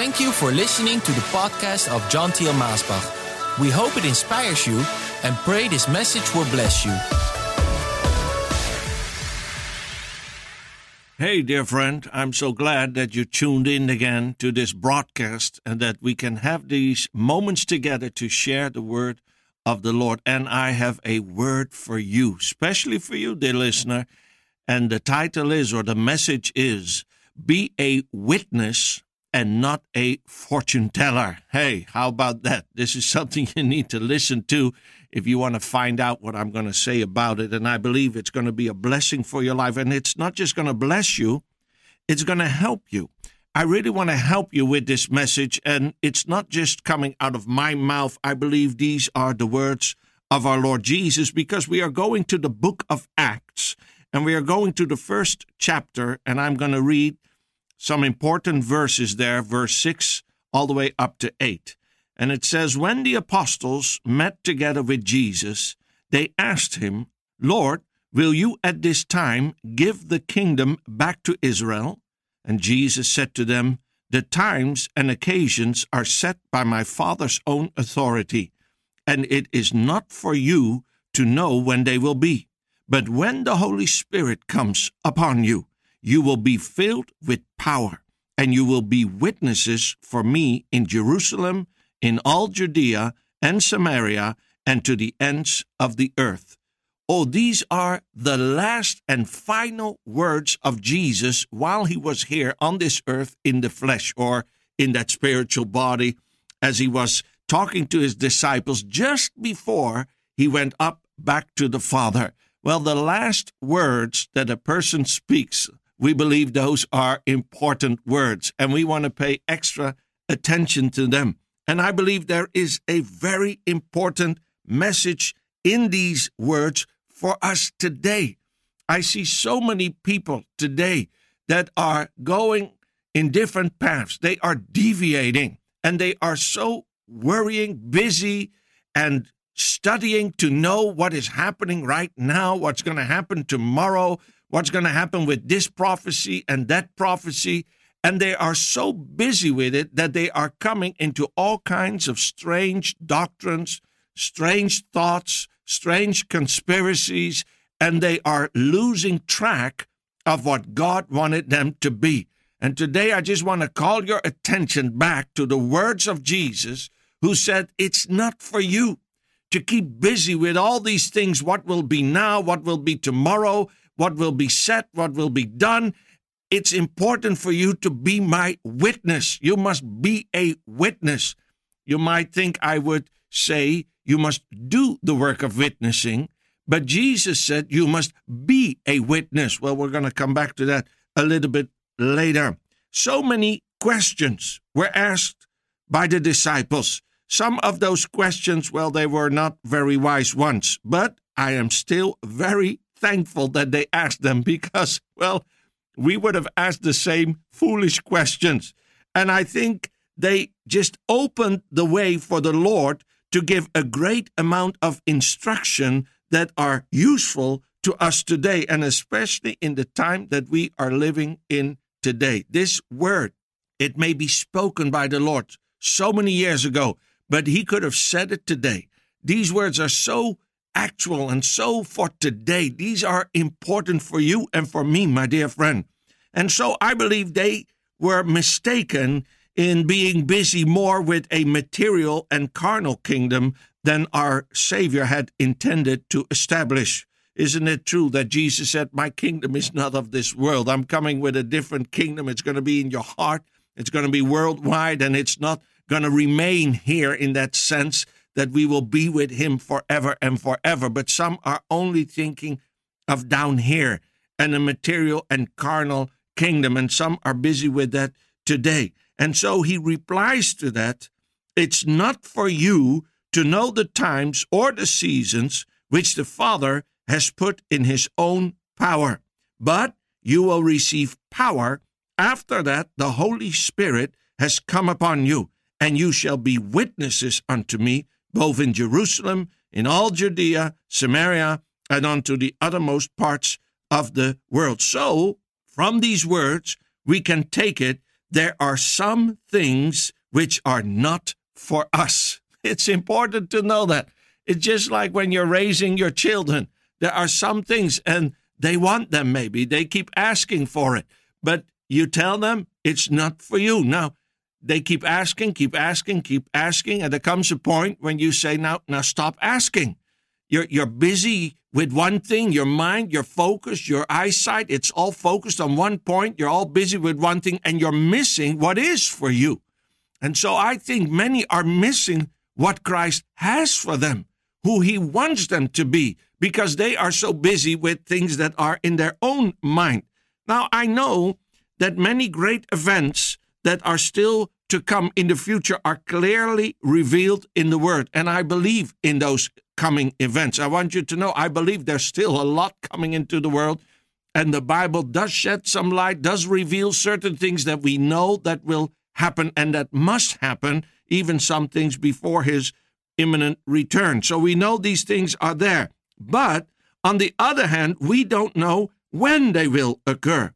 Thank you for listening to the podcast of John Thiel Maasbach. We hope it inspires you and pray this message will bless you. Hey, dear friend, I'm so glad that you tuned in again to this broadcast and that we can have these moments together to share the word of the Lord. And I have a word for you, especially for you, dear listener. And the title is, or the message is, Be a Witness and not a fortune teller. Hey, how about that? This is something you need to listen to if you want to find out what I'm going to say about it. And I believe it's going to be a blessing for your life. And it's not just going to bless you, it's going to help you. I really want to help you with this message. And it's not just coming out of my mouth. I believe these are the words of our Lord Jesus because we are going to the book of Acts and we are going to the first chapter. And I'm going to read some important verses there, verse 6 all the way up to 8. And it says, When the apostles met together with Jesus, they asked him, Lord, will you at this time give the kingdom back to Israel? And Jesus said to them, The times and occasions are set by my Father's own authority, and it is not for you to know when they will be. But when the Holy Spirit comes upon you, you will be filled with power, and you will be witnesses for me in Jerusalem, in all Judea and Samaria, and to the ends of the earth. Oh, these are the last and final words of Jesus while he was here on this earth in the flesh or in that spiritual body as he was talking to his disciples just before he went up back to the Father. Well, the last words that a person speaks we believe those are important words and we want to pay extra attention to them. And I believe there is a very important message in these words for us today. I see so many people today that are going in different paths. They are deviating and they are so worrying, busy, and studying to know what is happening right now, what's going to happen tomorrow, what's going to happen with this prophecy and that prophecy. And they are so busy with it that they are coming into all kinds of strange doctrines, strange thoughts, strange conspiracies, and they are losing track of what God wanted them to be. And today I just want to call your attention back to the words of Jesus, who said, It's not for you to keep busy with all these things what will be now, what will be tomorrow, what will be said, what will be done. It's important for you to be my witness. You must be a witness. You might think I would say you must do the work of witnessing, but Jesus said you must be a witness. Well, we're going to come back to that a little bit later. So many questions were asked by the disciples. Some of those questions, well, they were not very wise ones, but I am still very thankful that they asked them because, well, we would have asked the same foolish questions. And I think they just opened the way for the Lord to give a great amount of instruction that are useful to us today, and especially in the time that we are living in today. This word, it may be spoken by the Lord so many years ago, but He could have said it today. These words are so actual and so for today. These are important for you and for me, my dear friend. And so I believe they were mistaken in being busy more with a material and carnal kingdom than our Savior had intended to establish. Isn't it true that Jesus said, My kingdom is not of this world? I'm coming with a different kingdom. It's going to be in your heart, it's going to be worldwide, and it's not going to remain here in that sense that we will be with him forever and forever. But some are only thinking of down here and a material and carnal kingdom, and some are busy with that today. And so he replies to that it's not for you to know the times or the seasons which the Father has put in his own power, but you will receive power after that the Holy Spirit has come upon you, and you shall be witnesses unto me both in Jerusalem, in all Judea, Samaria, and unto the uttermost parts of the world. So, from these words, we can take it there are some things which are not for us. It's important to know that. It's just like when you're raising your children. There are some things, and they want them maybe. They keep asking for it. But you tell them it's not for you. Now, they keep asking, keep asking, keep asking, and there comes a point when you say, now, now stop asking. You're, you're busy with one thing, your mind, your focus, your eyesight, it's all focused on one point. You're all busy with one thing, and you're missing what is for you. And so I think many are missing what Christ has for them, who he wants them to be, because they are so busy with things that are in their own mind. Now, I know that many great events that are still to come in the future are clearly revealed in the Word, and I believe in those coming events. I want you to know I believe there's still a lot coming into the world, and the Bible does shed some light, does reveal certain things that we know that will happen and that must happen, even some things before his imminent return. So we know these things are there. But on the other hand, we don't know when they will occur.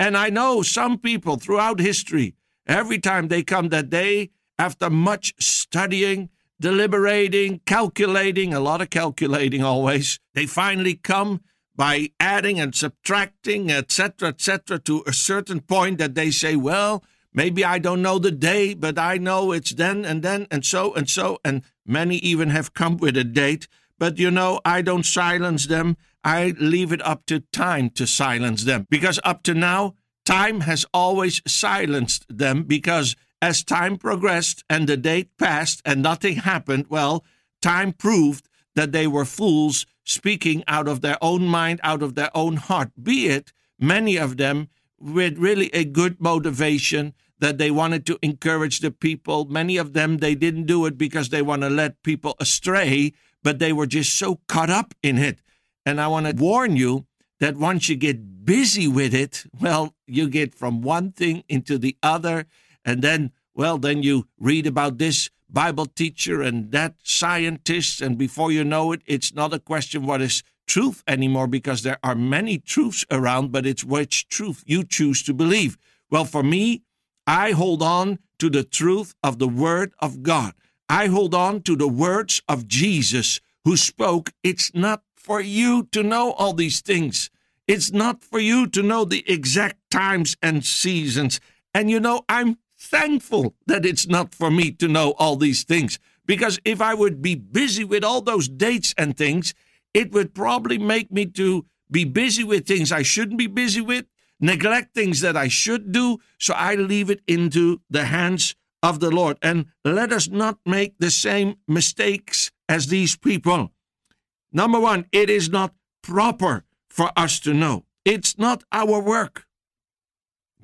And I know some people throughout history, every time they come that day, after much studying, deliberating, calculating, a lot of calculating always, they finally come by adding and subtracting, etc., etc., to a certain point that they say, well, Maybe I don't know the day, but I know it's then and then and so and so. And many even have come with a date. But you know, I don't silence them. I leave it up to time to silence them. Because up to now, time has always silenced them. Because as time progressed and the date passed and nothing happened, well, time proved that they were fools speaking out of their own mind, out of their own heart. Be it many of them with really a good motivation that they wanted to encourage the people. Many of them, they didn't do it because they want to let people astray, but they were just so caught up in it. And I want to warn you that once you get busy with it, well, you get from one thing into the other. And then, well, then you read about this Bible teacher and that scientist. And before you know it, it's not a question what is truth anymore because there are many truths around, but it's which truth you choose to believe. Well, for me, I hold on to the truth of the Word of God. I hold on to the words of Jesus who spoke, It's not for you to know all these things. It's not for you to know the exact times and seasons. And you know, I'm thankful that it's not for me to know all these things. Because if I would be busy with all those dates and things, it would probably make me to be busy with things I shouldn't be busy with neglect things that I should do, so I leave it into the hands of the Lord. And let us not make the same mistakes as these people. Number one, it is not proper for us to know. It's not our work.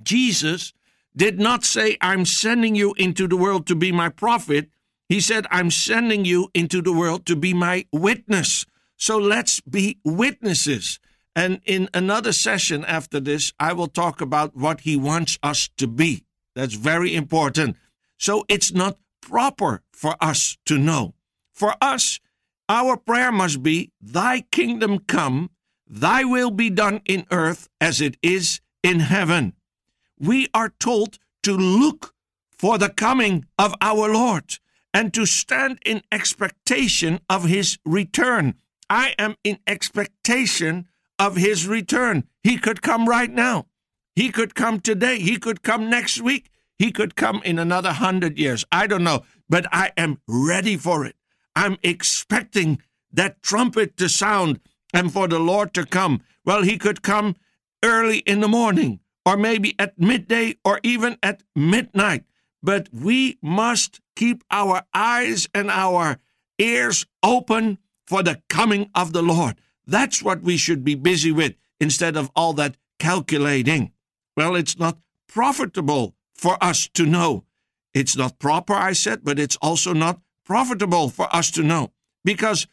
Jesus did not say, I'm sending you into the world to be my prophet. He said, I'm sending you into the world to be my witness. So let's be witnesses. And in another session after this, I will talk about what he wants us to be. That's very important. So it's not proper for us to know. For us, our prayer must be, Thy kingdom come, Thy will be done in earth as it is in heaven. We are told to look for the coming of our Lord and to stand in expectation of his return. I am in expectation of his return. He could come right now. He could come today. He could come next week. He could come in another hundred years. I don't know, but I am ready for it. I'm expecting that trumpet to sound and for the Lord to come. Well, he could come early in the morning, or maybe at midday, or even at midnight. But we must keep our eyes and our ears open for the coming of the Lord. That's what we should be busy with instead of all that calculating. Well, it's not profitable for us to know. It's not proper, I said, but it's also not profitable for us to know. Because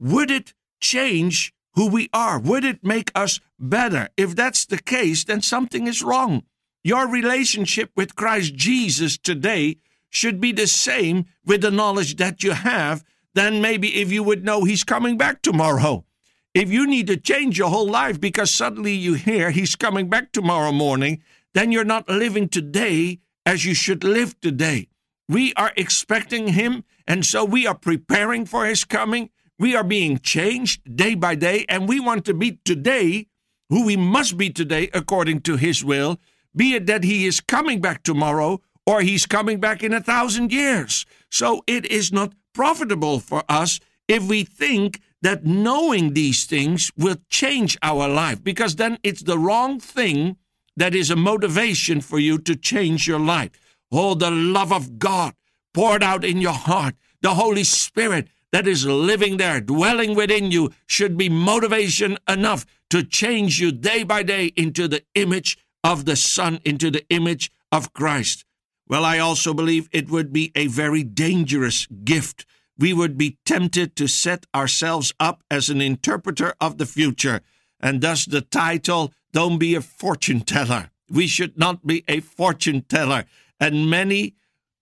would it change who we are? Would it make us better? If that's the case, then something is wrong. Your relationship with Christ Jesus today should be the same with the knowledge that you have than maybe if you would know he's coming back tomorrow. If you need to change your whole life because suddenly you hear he's coming back tomorrow morning, then you're not living today as you should live today. We are expecting him, and so we are preparing for his coming. We are being changed day by day, and we want to be today who we must be today according to his will, be it that he is coming back tomorrow or he's coming back in a thousand years. So it is not profitable for us if we think that knowing these things will change our life, because then it's the wrong thing that is a motivation for you to change your life. Oh, the love of God poured out in your heart, the Holy Spirit that is living there, dwelling within you, should be motivation enough to change you day by day into the image of the Son, into the image of Christ. Well, I also believe it would be a very dangerous gift. We would be tempted to set ourselves up as an interpreter of the future, and thus the title, Don't Be a Fortune Teller. We should not be a fortune teller. And many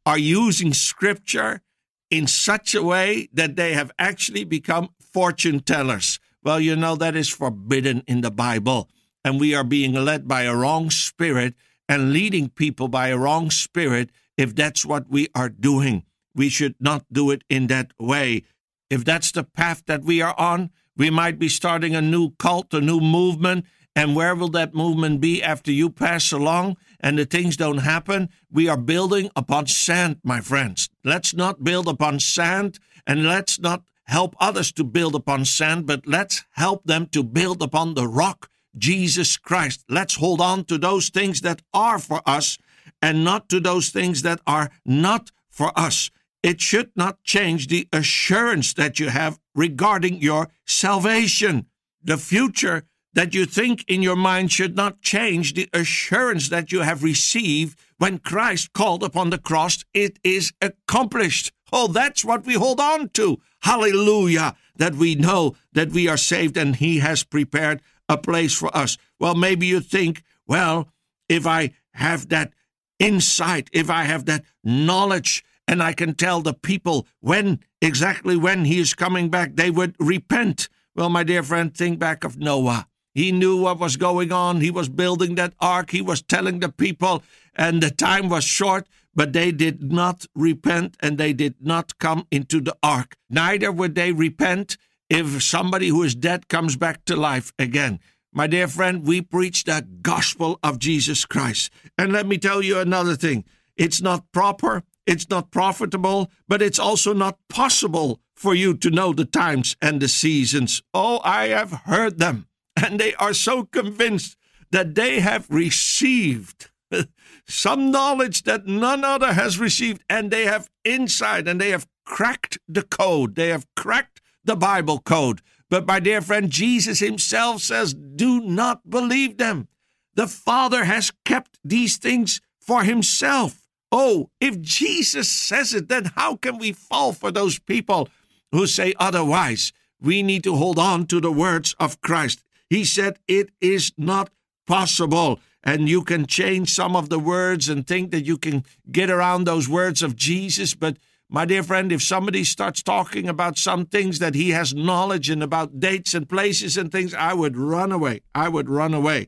are using scripture in such a way that they have actually become fortune tellers. Well, you know, that is forbidden in the Bible. And we are being led by a wrong spirit and leading people by a wrong spirit if that's what we are doing. We should not do it in that way. If that's the path that we are on, we might be starting a new cult, a new movement. And where will that movement be after you pass along and the things don't happen? We are building upon sand, my friends. Let's not build upon sand and let's not help others to build upon sand, but let's help them to build upon the rock Jesus Christ. Let's hold on to those things that are for us and not to those things that are not for us. It should not change the assurance that you have regarding your salvation. The future that you think in your mind should not change the assurance that you have received when Christ called upon the cross. It is accomplished. Oh, that's what we hold on to. Hallelujah. That we know that we are saved and He has prepared a place for us. Well, maybe you think, well, if I have that insight, if I have that knowledge, and I can tell the people when exactly when he is coming back, they would repent. Well, my dear friend, think back of Noah. He knew what was going on. He was building that ark. He was telling the people, and the time was short, but they did not repent and they did not come into the ark. Neither would they repent if somebody who is dead comes back to life again. My dear friend, we preach the gospel of Jesus Christ. And let me tell you another thing it's not proper, it's not profitable, but it's also not possible for you to know the times and the seasons. Oh, I have heard them, and they are so convinced that they have received some knowledge that none other has received, and they have insight and they have cracked the code. They have cracked the Bible code. But my dear friend, Jesus himself says, do not believe them. The Father has kept these things for himself. Oh, if Jesus says it, then how can we fall for those people who say otherwise? We need to hold on to the words of Christ. He said, It is not possible. And you can change some of the words and think that you can get around those words of Jesus, but my dear friend, if somebody starts talking about some things that he has knowledge and about dates and places and things, I would run away. I would run away.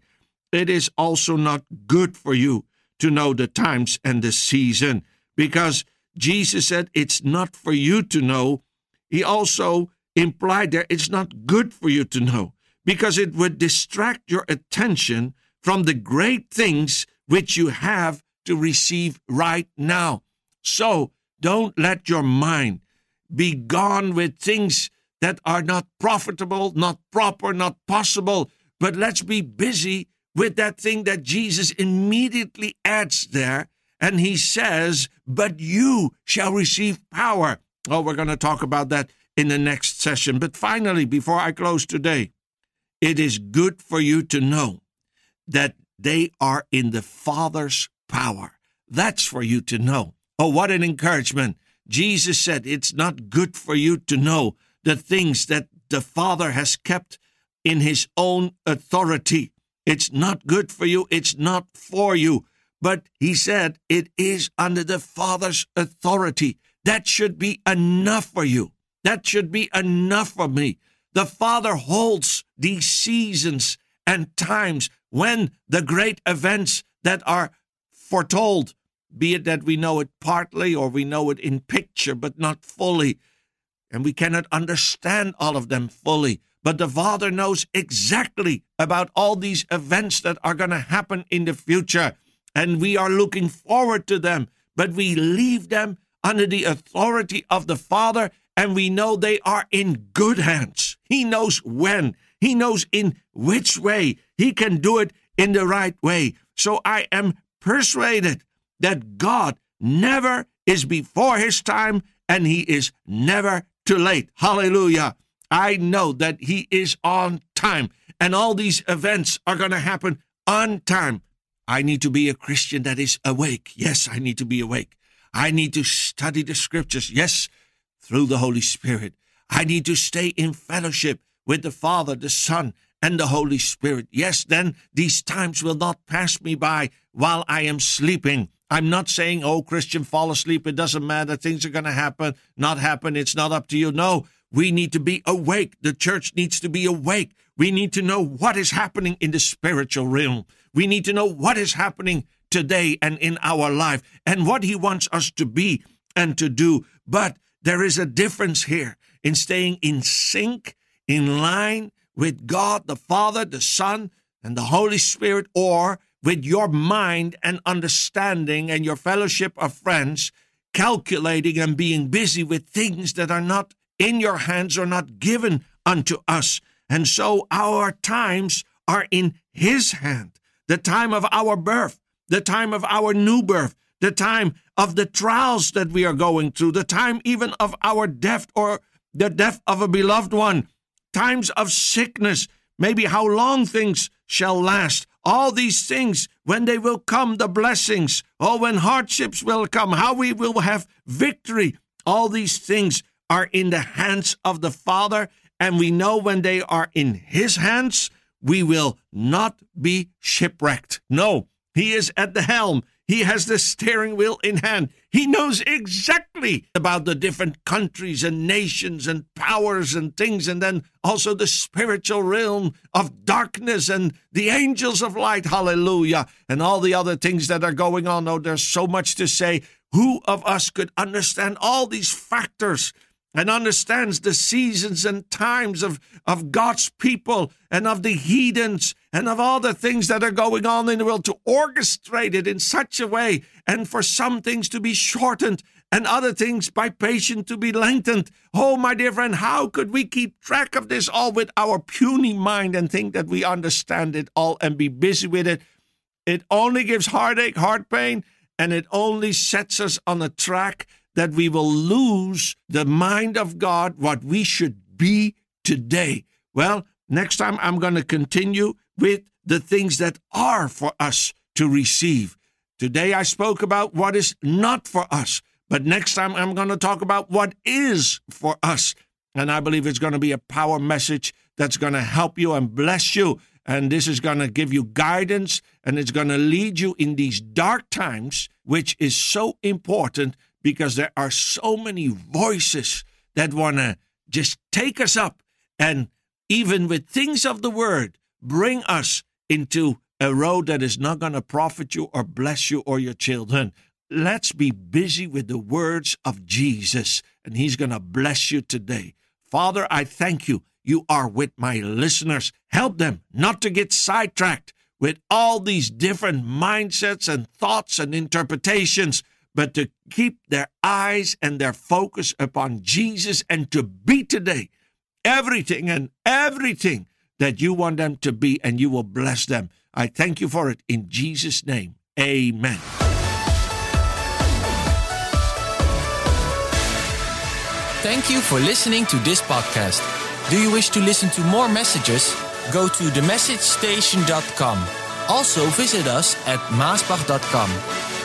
It is also not good for you to know the times and the season because Jesus said it's not for you to know. He also implied there it's not good for you to know because it would distract your attention from the great things which you have to receive right now. So, don't let your mind be gone with things that are not profitable, not proper, not possible, but let's be busy with that thing that Jesus immediately adds there. And he says, But you shall receive power. Oh, we're going to talk about that in the next session. But finally, before I close today, it is good for you to know that they are in the Father's power. That's for you to know. Oh, what an encouragement. Jesus said, It's not good for you to know the things that the Father has kept in His own authority. It's not good for you. It's not for you. But He said, It is under the Father's authority. That should be enough for you. That should be enough for me. The Father holds these seasons and times when the great events that are foretold be it that we know it partly or we know it in picture, but not fully. And we cannot understand all of them fully. But the Father knows exactly about all these events that are going to happen in the future. And we are looking forward to them. But we leave them under the authority of the Father, and we know they are in good hands. He knows when, He knows in which way. He can do it in the right way. So I am persuaded that God never is before His time, and He is never too late. Hallelujah. I know that He is on time, and all these events are going to happen on time. I need to be a Christian that is awake. Yes, I need to be awake. I need to study the scriptures. Yes, through the Holy Spirit. I need to stay in fellowship with the Father, the Son, and the Holy Spirit. Yes, then these times will not pass me by while I am sleeping. I'm not saying, oh, Christian, fall asleep. It doesn't matter. Things are going to happen, not happen. It's not up to you. No, we need to be awake. The church needs to be awake. We need to know what is happening in the spiritual realm. We need to know what is happening today and in our life and what He wants us to be and to do. But there is a difference here in staying in sync, in line with God, the Father, the Son, and the Holy Spirit, or with your mind and understanding and your fellowship of friends, calculating and being busy with things that are not in your hands or not given unto us. And so our times are in His hand. The time of our birth, the time of our new birth, the time of the trials that we are going through, the time even of our death or the death of a beloved one, times of sickness, maybe how long things shall last. All these things, when they will come, the blessings, or when hardships will come, how we will have victory. All these things are in the hands of the Father, and we know when they are in His hands, we will not be shipwrecked. No, He is at the helm. He has the steering wheel in hand. He knows exactly about the different countries and nations and powers and things, and then also the spiritual realm of darkness and the angels of light. Hallelujah. And all the other things that are going on. Oh, there's so much to say. Who of us could understand all these factors? And understands the seasons and times of, of God's people and of the heathens and of all the things that are going on in the world to orchestrate it in such a way and for some things to be shortened and other things by patience to be lengthened. Oh, my dear friend, how could we keep track of this all with our puny mind and think that we understand it all and be busy with it? It only gives heartache, heart pain, and it only sets us on a track that we will lose the mind of God, what we should be today. Well, next time I'm going to continue with the things that are for us to receive. Today I spoke about what is not for us, but next time I'm going to talk about what is for us. And I believe it's going to be a power message that's going to help you and bless you. And this is going to give you guidance and it's going to lead you in these dark times, which is so important because there are so many voices that want to just take us up and even with things of the word bring us into a road that is not going to profit you or bless you or your children. Let's be busy with the words of Jesus, and He's going to bless you today. Father, I thank you. You are with my listeners. Help them not to get sidetracked with all these different mindsets and thoughts and interpretations but to keep their eyes and their focus upon Jesus and to be today everything and everything that you want them to be, and you will bless them. I thank you for it in Jesus' name. Amen. Thank you for listening to this podcast. Do you wish to listen to more messages? Go to themessagestation.com. Also visit us at maasbach.com.